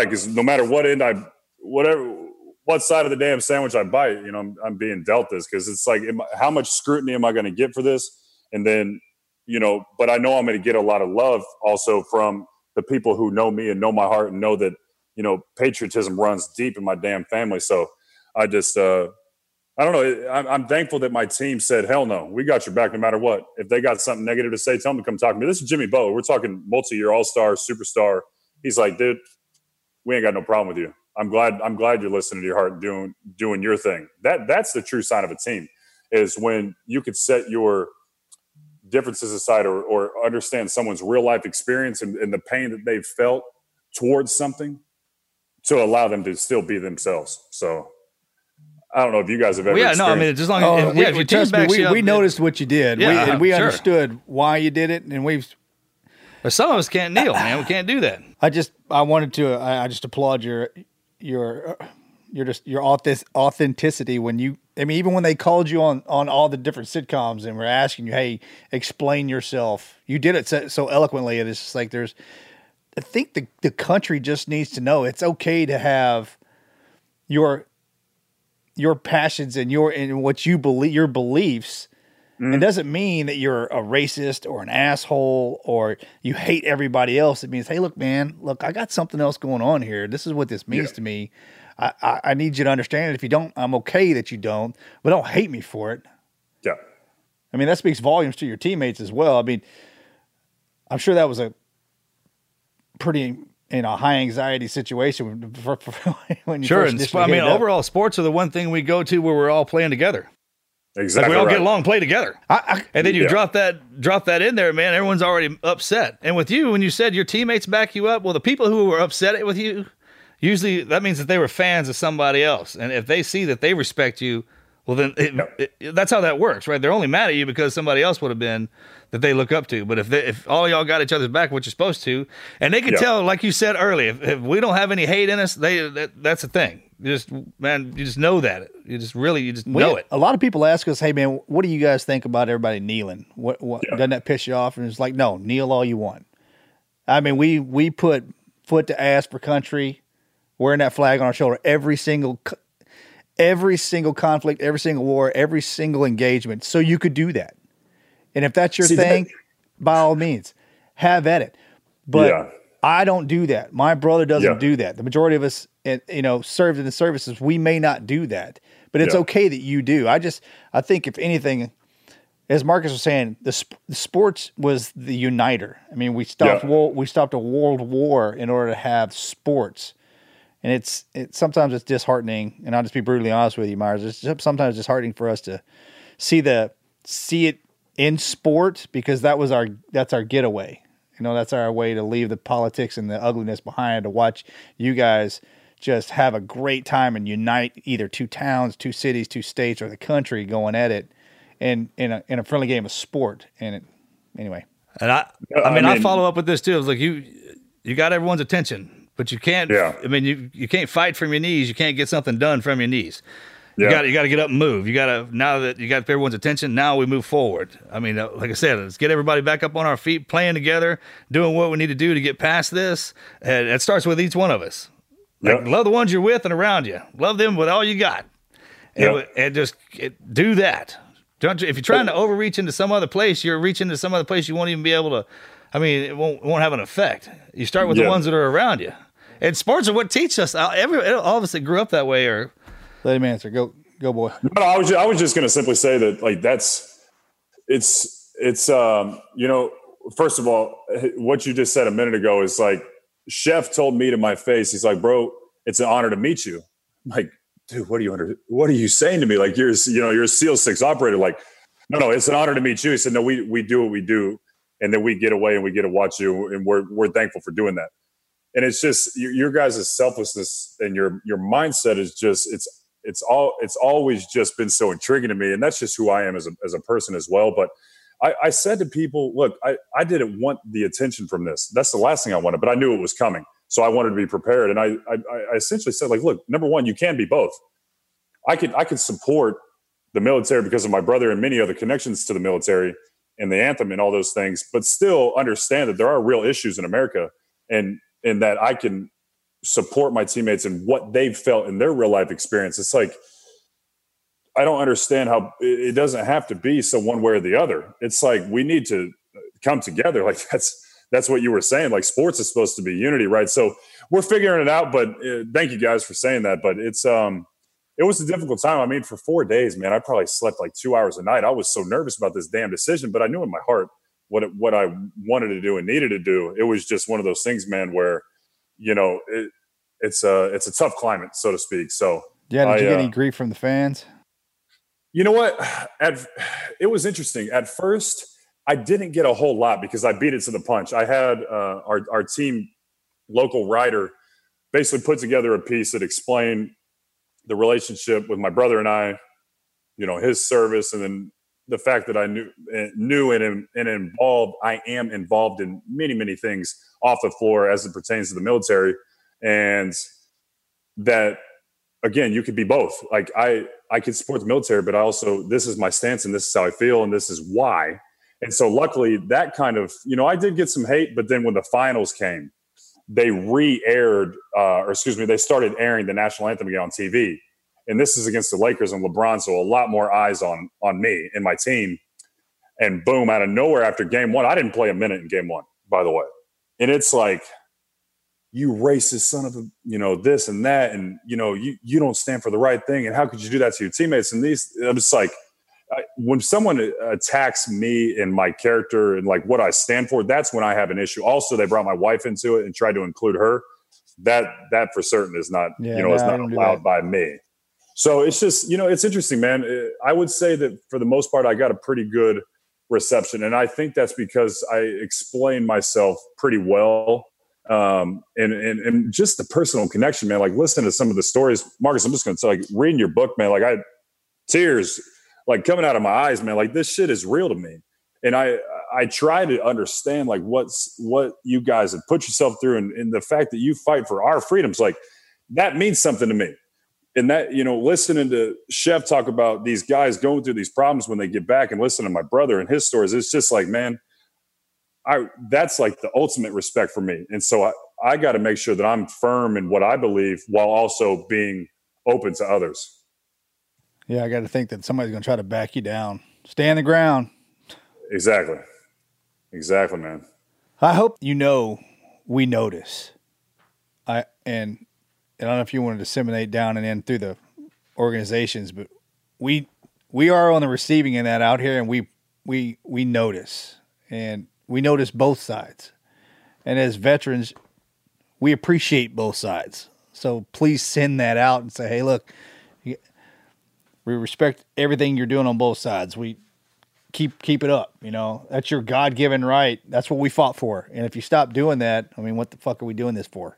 S4: right because no matter what end I, whatever, what side of the damn sandwich I bite, you know, I'm, I'm being dealt this because it's like, I, how much scrutiny am I going to get for this? And then, you know, but I know I'm going to get a lot of love also from the people who know me and know my heart and know that, you know, patriotism runs deep in my damn family. So I just, uh, I don't know. I'm, I'm thankful that my team said, hell no, we got your back no matter what. If they got something negative to say, tell them to come talk to me. This is Jimmy Bo. We're talking multi year all star, superstar. He's like, dude, we ain't got no problem with you. I'm glad I'm glad you're listening to your heart and doing doing your thing. That that's the true sign of a team is when you could set your differences aside or, or understand someone's real life experience and, and the pain that they've felt towards something to allow them to still be themselves. So I don't know if you guys have ever.
S3: Well, yeah, no, I mean, as long
S2: Oh,
S3: as
S2: we,
S3: yeah, if your team
S2: trust me,
S3: backs
S2: we,
S3: up,
S2: we noticed what you did. we,
S3: Yeah,
S2: and we
S3: sure.
S2: understood why you did it, and we've.
S3: But some of us can't kneel, man. We can't do that.
S2: I just I wanted to I, I just applaud your your your just your authentic, authenticity when you I mean even when they called you on on all the different sitcoms and were asking you hey explain yourself you did it so, so eloquently and it's just like there's I think the the country just needs to know it's okay to have your your passions and your and what you believe your beliefs it mm-hmm. doesn't mean that you're a racist or an asshole or you hate everybody else. It means, hey, look, man, look, I got something else going on here. This is what this means
S4: Yeah.
S2: to me. I, I, I need you to understand it. If you don't, I'm okay that you don't, but don't hate me for it.
S4: yeah,
S2: I mean, that speaks volumes to your teammates as well. I mean, I'm sure that was a pretty you know high anxiety situation for, for when you
S3: Sure.
S2: first
S3: And sp- I mean,
S2: up.
S3: overall, sports are the one thing we go to where we're all playing together. Like
S4: exactly.
S3: we all
S4: right.
S3: get along, play together.
S2: I, I,
S3: And then you
S4: Yeah.
S3: drop that drop that in there, man. Everyone's already upset. And with you, when you said your teammates back you up, well, the people who were upset with you, usually that means that they were fans of somebody else. And if they see that they respect you, well, then it, it, that's how that works, right? They're only mad at you because somebody else would have been that they look up to. But if they, if all y'all got each other's back, what you're supposed to, and they can
S4: Yeah.
S3: tell, like you said earlier, if, if we don't have any hate in us, they that, that's the thing. You just man, you just know that. You just really, you just
S2: We-
S3: know it.
S2: A lot of people ask us, "Hey, man, what do you guys think about everybody kneeling? What, what
S4: Yeah.
S2: doesn't that piss you off?" And it's like, no, kneel all you want. I mean, we we put foot to ass for country, wearing that flag on our shoulder every single every single conflict, every single war, every single engagement. So you could do that, and if that's your
S4: See, that-
S2: thing, by all means, have at it. But
S4: Yeah.
S2: I don't do that. My brother doesn't
S4: Yeah.
S2: do that. The majority of us, eh, you know, served in the services. We may not do that, but it's
S4: Yeah.
S2: okay that you do. I just, I think if anything, as Marcus was saying, the, sp- the sports was the uniter. I mean, we stopped
S4: Yeah.
S2: war, we stopped a world war in order to have sports, and it's it sometimes it's disheartening. And I'll just be brutally honest with you, Meyers. It's just, sometimes disheartening for us to see the see it in sport because that was our that's our getaway. You know, that's our way to leave the politics and the ugliness behind to watch you guys just have a great time and unite either two towns, two cities, two states, or the country going at it in in a in a friendly game of sport. And it, anyway,
S3: And I, I mean,
S4: I
S3: I follow up with this too. It's like you, you got everyone's attention, but you can't.
S4: Yeah.
S3: I mean, you you can't fight from your knees. You can't get something done from your knees. You
S4: Yeah.
S3: got you got to get up and move. You got to now that you got everyone's attention. Now we move forward. I mean, uh, like I said, let's get everybody back up on our feet, playing together, doing what we need to do to get past this. And it starts with each one of us. Like
S4: Yep.
S3: love the ones you're with and around you. Love them with all you got, and,
S4: Yep.
S3: and just it, do that. Don't you- if you're trying to overreach into some other place, you're reaching to some other place you won't even be able to. I mean, it won't won't have an effect. You start with the ones that are around you, and sports are what teach us. uh, Every all of us that grew up that way are
S2: let him answer. Go go boy.
S4: No, I was just, I was just going to simply say that like that's it's it's um you know first of all what you just said a minute ago is like chef told me to my face he's like bro it's an honor to meet you. I'm like dude what are you under what are you saying to me? Like you're you know you're a seal six operator. Like no no it's an honor to meet you. He said no we we do what we do and then we get away and we get to watch you and we're we're thankful for doing that. And it's just your, your guys' selflessness and your your mindset is just it's it's all it's always just been so intriguing to me and that's just who i am as a, as a person as well but I, I said to people look I, I didn't want the attention from this. That's the last thing i wanted but i knew it was coming. So i wanted to be prepared. And i i, I essentially said like look number one you can be both. I could i could support the military because of my brother and many other connections to the military and the anthem and all those things but still understand that there are real issues in america and and that i can support my teammates and what they've felt in their real life experience. It's like I don't understand how it doesn't have to be so one way or the other. It's like we need to come together. Like that's that's what you were saying. Like sports is supposed to be unity, right? So we're figuring it out. But uh, thank you guys for saying that. But it's um it was a difficult time. I mean, for four days, man, I probably slept like two hours a night. I was so nervous about this damn decision, but I knew in my heart what it, what I wanted to do and needed to do. It was just one of those things, man, where you know it, it's a it's a tough climate, so to speak. So
S2: Yeah, did
S4: I,
S2: you get
S4: uh,
S2: any grief from the fans?
S4: You know what? At, it was interesting. At first, I didn't get a whole lot because I beat it to the punch. I had uh, our our team local writer basically put together a piece that explained the relationship with my brother and I, you know, his service, and then the fact that I knew knew and, and involved. I am involved in many many things off the floor as it pertains to the military, and that again, you could be both. Like I I could support the military, but I also this is my stance and this is how I feel and this is why. And so luckily that kind of, you know, I did get some hate, but then when the finals came, they re-aired uh, or excuse me, they started airing the national anthem again on TV. And this is against the Lakers and LeBron, so a lot more eyes on on me and my team. And boom, out of nowhere after game one, I didn't play a minute in game one, by the way. And it's like you racist son of a, you know, this and that, and you know, you you don't stand for the right thing, and how could you do that to your teammates? And these, I'm just like, I, when someone attacks me and my character and like what I stand for, that's when I have an issue. Also, they brought my wife into it and tried to include her. That that for certain is not, yeah, you know, no, is not allowed by me. So it's just, you know, it's interesting, man. Uh, I would say that for the most part, I got a pretty good reception, and I think that's because I explained myself pretty well um, and, and and just the personal connection, man. Like listening to some of the stories, Marcus. I'm just going to like reading your book, man. Like I tears like coming out of my eyes, man. Like this shit is real to me, and I I try to understand like what's what you guys have put yourself through, and, and the fact that you fight for our freedoms, like that means something to me. And that you know, listening to Chef talk about these guys going through these problems when they get back, and listening to my brother and his stories, it's just like, man I that's like the ultimate respect for me. And so I, I got to make sure that I'm firm in what I believe while also being open to others.
S2: Yeah, I got to think that somebody's going to try to back you down. Stay on the ground.
S4: Exactly. Exactly, man.
S2: I hope you know we notice. I and I don't know if you want to disseminate down and in through the organizations, but we we are on the receiving end that out here, and we we we notice. And we notice both sides. And as veterans, we appreciate both sides. So please send that out and say, hey, look, we respect everything you're doing on both sides. We keep keep it up. You know, that's your God given right. That's what we fought for. And if you stop doing that, I mean, what the fuck are we doing this for?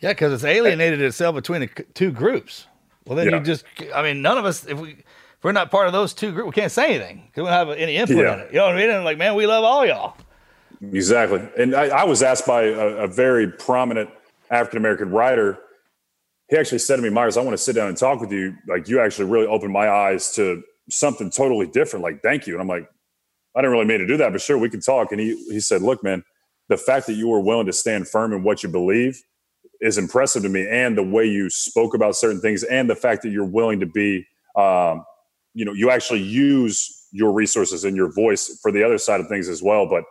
S3: Yeah, because it's alienated itself between the two groups. Well, then yeah. you just, I mean, none of us, if we, if we're not part of those two groups, we can't say anything because we don't have any input yeah. in it. You know what I mean? And like, man, we love all y'all.
S4: Exactly. And I, I was asked by a, a very prominent African American writer. He actually said to me, Meyers, I want to sit down and talk with you. Like, you actually really opened my eyes to something totally different. Like, thank you. And I'm like, I didn't really mean to do that, but sure, we can talk. And he, he said, Look, man, the fact that you were willing to stand firm in what you believe is impressive to me. And the way you spoke about certain things, and the fact that you're willing to be, um, you know, you actually use your resources and your voice for the other side of things as well. But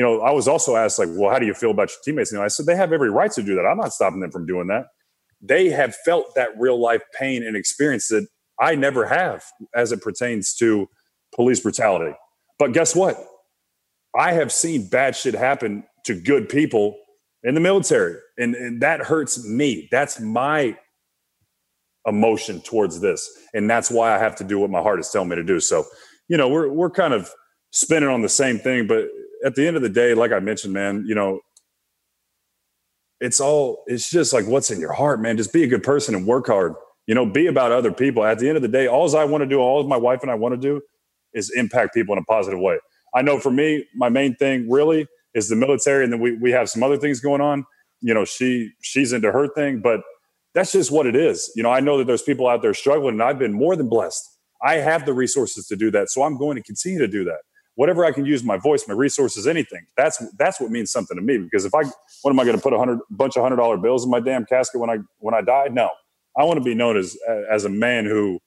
S4: you know, I was also asked, like, well, how do you feel about your teammates? And I said, they have every right to do that. I'm not stopping them from doing that. They have felt that real life pain and experience that I never have as it pertains to police brutality. But guess what? I have seen bad shit happen to good people in the military, and, and that hurts me. That's my emotion towards this, and that's why I have to do what my heart is telling me to do. So, you know, we're we're kind of spinning on the same thing, but at the end of the day, like I mentioned, man, you know, it's all it's just like what's in your heart, man. Just be a good person and work hard. You know, be about other people. At the end of the day, all I want to do, all my wife and I want to do is impact people in a positive way. I know for me, my main thing really is the military, and then we we have some other things going on. You know, she she's into her thing, but that's just what it is. You know, I know that there's people out there struggling, and I've been more than blessed. I have the resources to do that, so I'm going to continue to do that whatever I can use my voice, my resources, anything. That's that's what means something to me. Because if I, what am I going to put a hundred bunch of hundred dollar bills in my damn casket when I when I die? No, I want to be known as as a man who,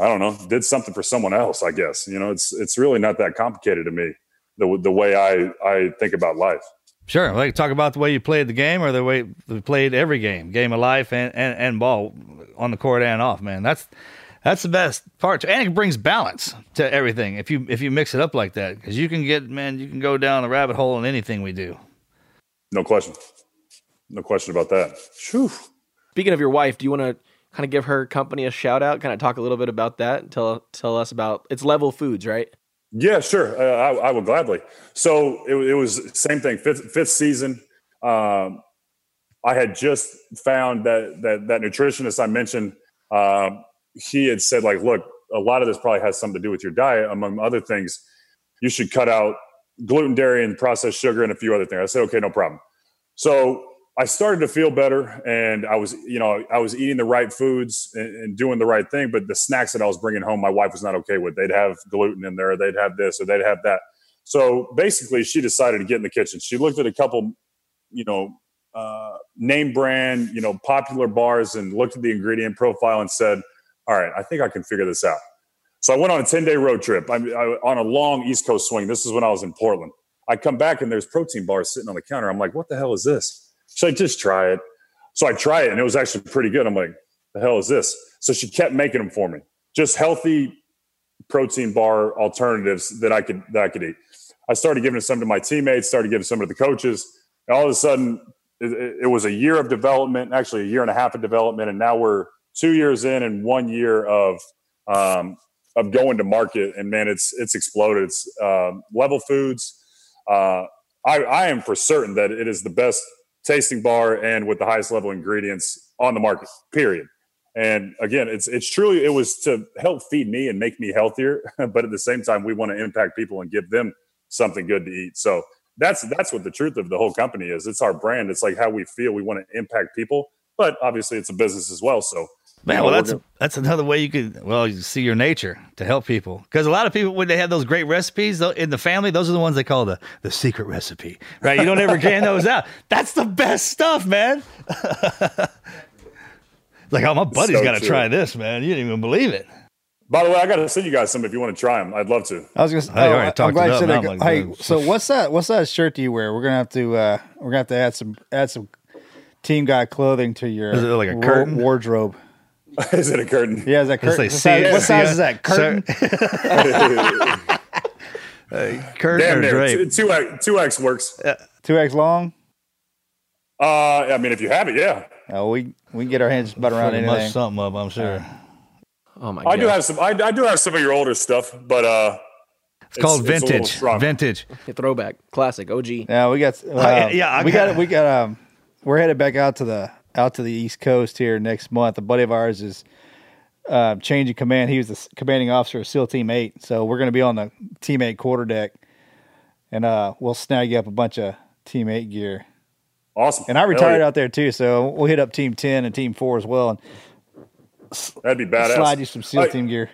S4: I don't know, did something for someone else. I guess you know, it's it's really not that complicated to me. The the way I I think about life.
S3: Sure. Like talk about the way you played the game or the way you played every game, game of life and, and, and ball on the court and off, man. That's that's the best part, too. and it brings balance to everything. If you if you mix it up like that, because you can get man, you can go down a rabbit hole in anything we do.
S4: No question, no question about that. Whew.
S1: Speaking of your wife, do you want to kind of give her company a shout out? Kind of talk a little bit about that. Tell tell us about it's Level Foods, right?
S4: Yeah, sure. Uh, I, I would gladly. So it, it was same thing. Fifth fifth season. Um, I had just found that that that nutritionist I mentioned. Um, he had said like, look, a lot of this probably has something to do with your diet, among other things. You should cut out gluten, dairy, and processed sugar, and a few other things. I said, okay, no problem. So I started to feel better, and I was, you know, I was eating the right foods and, and, doing the right thing. But the snacks that I was bringing home, my wife was not okay with. They'd have gluten in there, they'd have this, or they'd have that. So basically, she decided to get in the kitchen. She looked at a couple, you know, uh, name brand, you know, popular bars, and looked at the ingredient profile and said, "All right, I think I can figure this out." So I went on a ten day road trip. I'm I, on a long East Coast swing. This is when I was in Portland. I come back and there's protein bars sitting on the counter. I'm like, "What the hell is this?" She's like, just try it. So I try it and it was actually pretty good. I'm like, the hell is this? So she kept making them for me. Just healthy protein bar alternatives that I could that I could eat. I started giving some to my teammates, started giving some to the coaches. And all of a sudden, it, it was a year of development, actually a year and a half of development, and now we're two years in and one year of um, of going to market. And man, it's it's exploded. It's um, Level Foods. Uh, I, I am for certain that it is the best tasting bar and with the highest level ingredients on the market. Period. And again, it's it's truly it was to help feed me and make me healthier, but at the same time, we want to impact people and give them something good to eat. So that's that's what the truth of the whole company is. It's our brand. It's like how we feel. We want to impact people, but obviously, it's a business as well. So
S3: Man, well, that's that's another way you could well you see your nature to help people because a lot of people when they have those great recipes in the family, those are the ones they call the the secret recipe, right? You don't ever can those out. That's the best stuff, man. like, oh, my buddy's so got to try this, man. You didn't even believe it.
S4: By the way, I got to send you guys some if you want to try them. I'd love to.
S2: I was gonna. Oh, right, I'm glad you said that. Like, hey, so what's that? What's that shirt do you wear? We're gonna have to. uh We're gonna have to add some add some team guy clothing to your
S3: Is it like a curtain?
S2: wardrobe.
S4: is it a curtain?
S2: Yeah, is that curtain? What size, what size is that curtain?
S4: uh, curtain Damn near. Two, X, two X works.
S2: Two X long.
S4: Uh, I mean, if you have it, yeah.
S2: Oh, we we can get our hands butt around anything. Much
S3: something up, I'm sure.
S4: Oh my! God. I do have some. I, I do have some of your older stuff, but uh,
S3: it's, it's called it's vintage. Vintage.
S1: throwback, classic, OG.
S2: Yeah, we got. Uh, yeah, we got. We got. Um, we're headed back out to the out to the East Coast here next month. A buddy of ours is uh, changing command. He was the commanding officer of SEAL Team Eight, so we're going to be on the Team Eight quarterdeck, and uh, we'll snag you up a bunch of Team Eight gear.
S4: Awesome.
S2: And I retired yeah. out there too, so we'll hit up Team Ten and Team Four as well, and
S4: that'd be badass.
S2: Slide you some SEAL Team gear.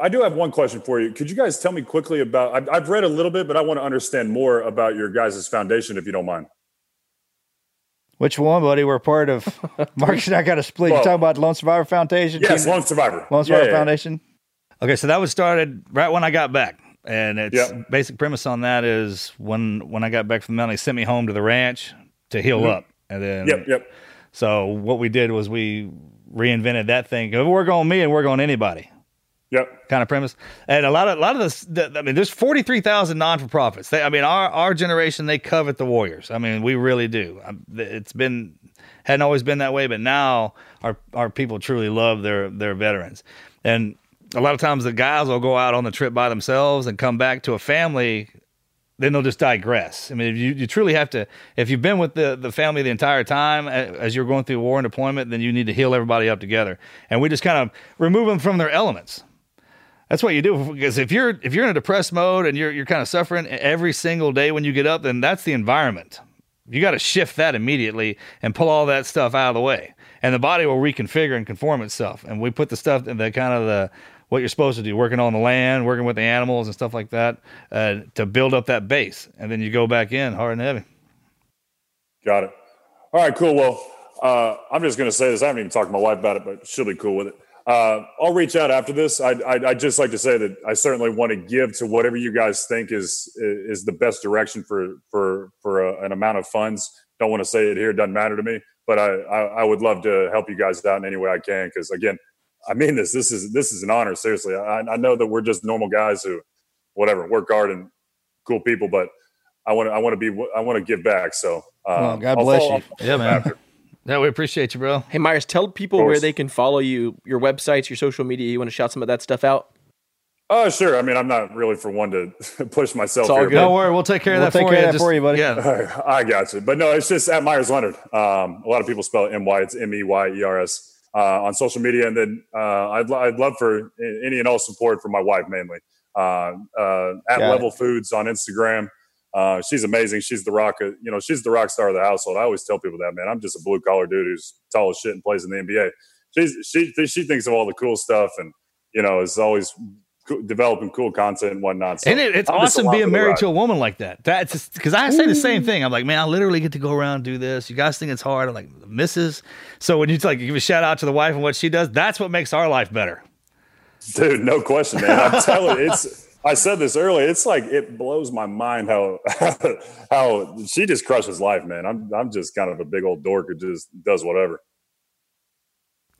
S4: I do have one question for you. Could you guys tell me quickly about? I've, I've read a little bit, but I want to understand more about your guys' foundation, if you don't mind.
S2: Which one, buddy? We're part of. Marcus and I got a split. Well, you talking about Lone Survivor Foundation?
S4: Yes, Lone Survivor.
S2: Lone Survivor yeah, yeah, Foundation.
S3: Okay, so that was started right when I got back, and its yep. basic premise on that is when when I got back from the mountain, they sent me home to the ranch to heal mm-hmm. up, and then
S4: yep, yep.
S3: So what we did was we reinvented that thing. Work on me and work on anybody.
S4: Yep.
S3: Kind of premise. And a lot of a lot of this the, I mean there's 43,000 non for profits. I mean our our generation they covet the warriors. I mean we really do. Um, it's been hadn't always been that way, but now our our people truly love their their veterans. And a lot of times the guys will go out on the trip by themselves and come back to a family then they'll just digress. I mean, you, you truly have to, if you've been with the, the family the entire time as you're going through war and deployment, then you need to heal everybody up together. And we just kind of remove them from their elements. That's what you do because if you're if you're in a depressed mode and you're you're kind of suffering every single day when you get up, then that's the environment. You got to shift that immediately and pull all that stuff out of the way, and the body will reconfigure and conform itself. And we put the stuff in the kind of the what you're supposed to do, working on the land, working with the animals and stuff like that, uh, to build up that base, and then you go back in hard and heavy.
S4: Got it. All right, cool. Well, uh, I'm just going to say this. I haven't even talked to my wife about it, but she'll be cool with it. Uh, I'll reach out after this. I, I, I just like to say that I certainly want to give to whatever you guys think is is the best direction for for for a, an amount of funds. Don't want to say it here; doesn't matter to me. But I, I, I would love to help you guys out in any way I can. Because again, I mean this. This is this is an honor. Seriously, I, I know that we're just normal guys who, whatever, work hard and cool people. But I want to I want to be I want to give back. So
S2: uh, well, God bless you.
S3: Yeah, man. After. Yeah, we appreciate you, bro.
S1: Hey, Meyers, tell people where they can follow you, your websites, your social media. You want to shout some of that stuff out?
S4: Oh, sure. I mean, I'm not really for one to push myself
S1: It's all
S4: here.
S1: good.
S3: Don't worry, we'll take care of
S2: We'll
S3: that
S2: take
S3: for
S2: care
S3: you.
S2: of that for you, buddy.
S3: Yeah.
S4: I got you. But no, it's just at Meyers Leonard. Um, a lot of people spell it M Y. It's M E Y E R S uh, on social media. And then uh, I'd, I'd love for any and all support from my wife mainly. Uh, uh, at
S2: Got it.
S4: Level Foods on Instagram. Uh, she's amazing. She's the rock. Of, you know, she's the rock star of the household. I always tell people that, man. I'm just a blue collar dude who's tall as shit and plays in the NBA. She's she she thinks of all the cool stuff and you know is always co- developing cool content and whatnot. So
S3: And it, it's
S4: I'm
S3: awesome being married to a woman like that. That's because I say the same thing. I'm like, man, I literally get to go around and do this. You guys think it's hard? I'm like, misses. So when you like give a shout out to the wife and what she does, that's what makes our life better.
S4: Dude, no question, man. I'm telling it's. I said this earlier. It's like it blows my mind how how she just crushes life, man. I'm I'm just kind of a big old dork who just does whatever.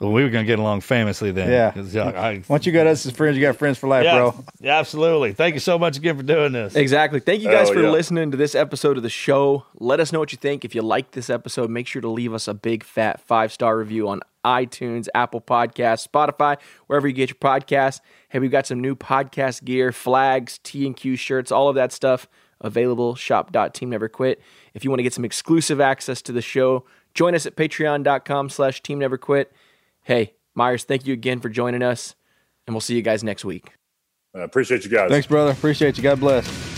S3: Well, we were gonna get along famously then.
S2: Yeah,
S3: I-
S2: Once you got us as friends, you got friends for life,
S3: yeah,
S2: bro.
S3: yeah, absolutely. Thank you so much again for doing this.
S1: Exactly. Thank you guys
S4: Hell
S1: for
S4: yeah.
S1: listening to this episode of the show. Let us know what you think. If you like this episode, make sure to leave us a big fat five star review on iTunes, Apple Podcasts, Spotify, wherever you get your podcasts. Hey, we've got some new podcast gear, flags, T and Q shirts, all of that stuff available. Shop.teamneverquit. If you want to get some exclusive access to the show, join us at patreon.com slash team never quit. Hey, Meyers, thank you again for joining us, and we'll see you guys next week.
S4: I appreciate you guys.
S2: Thanks, brother. Appreciate you. God bless.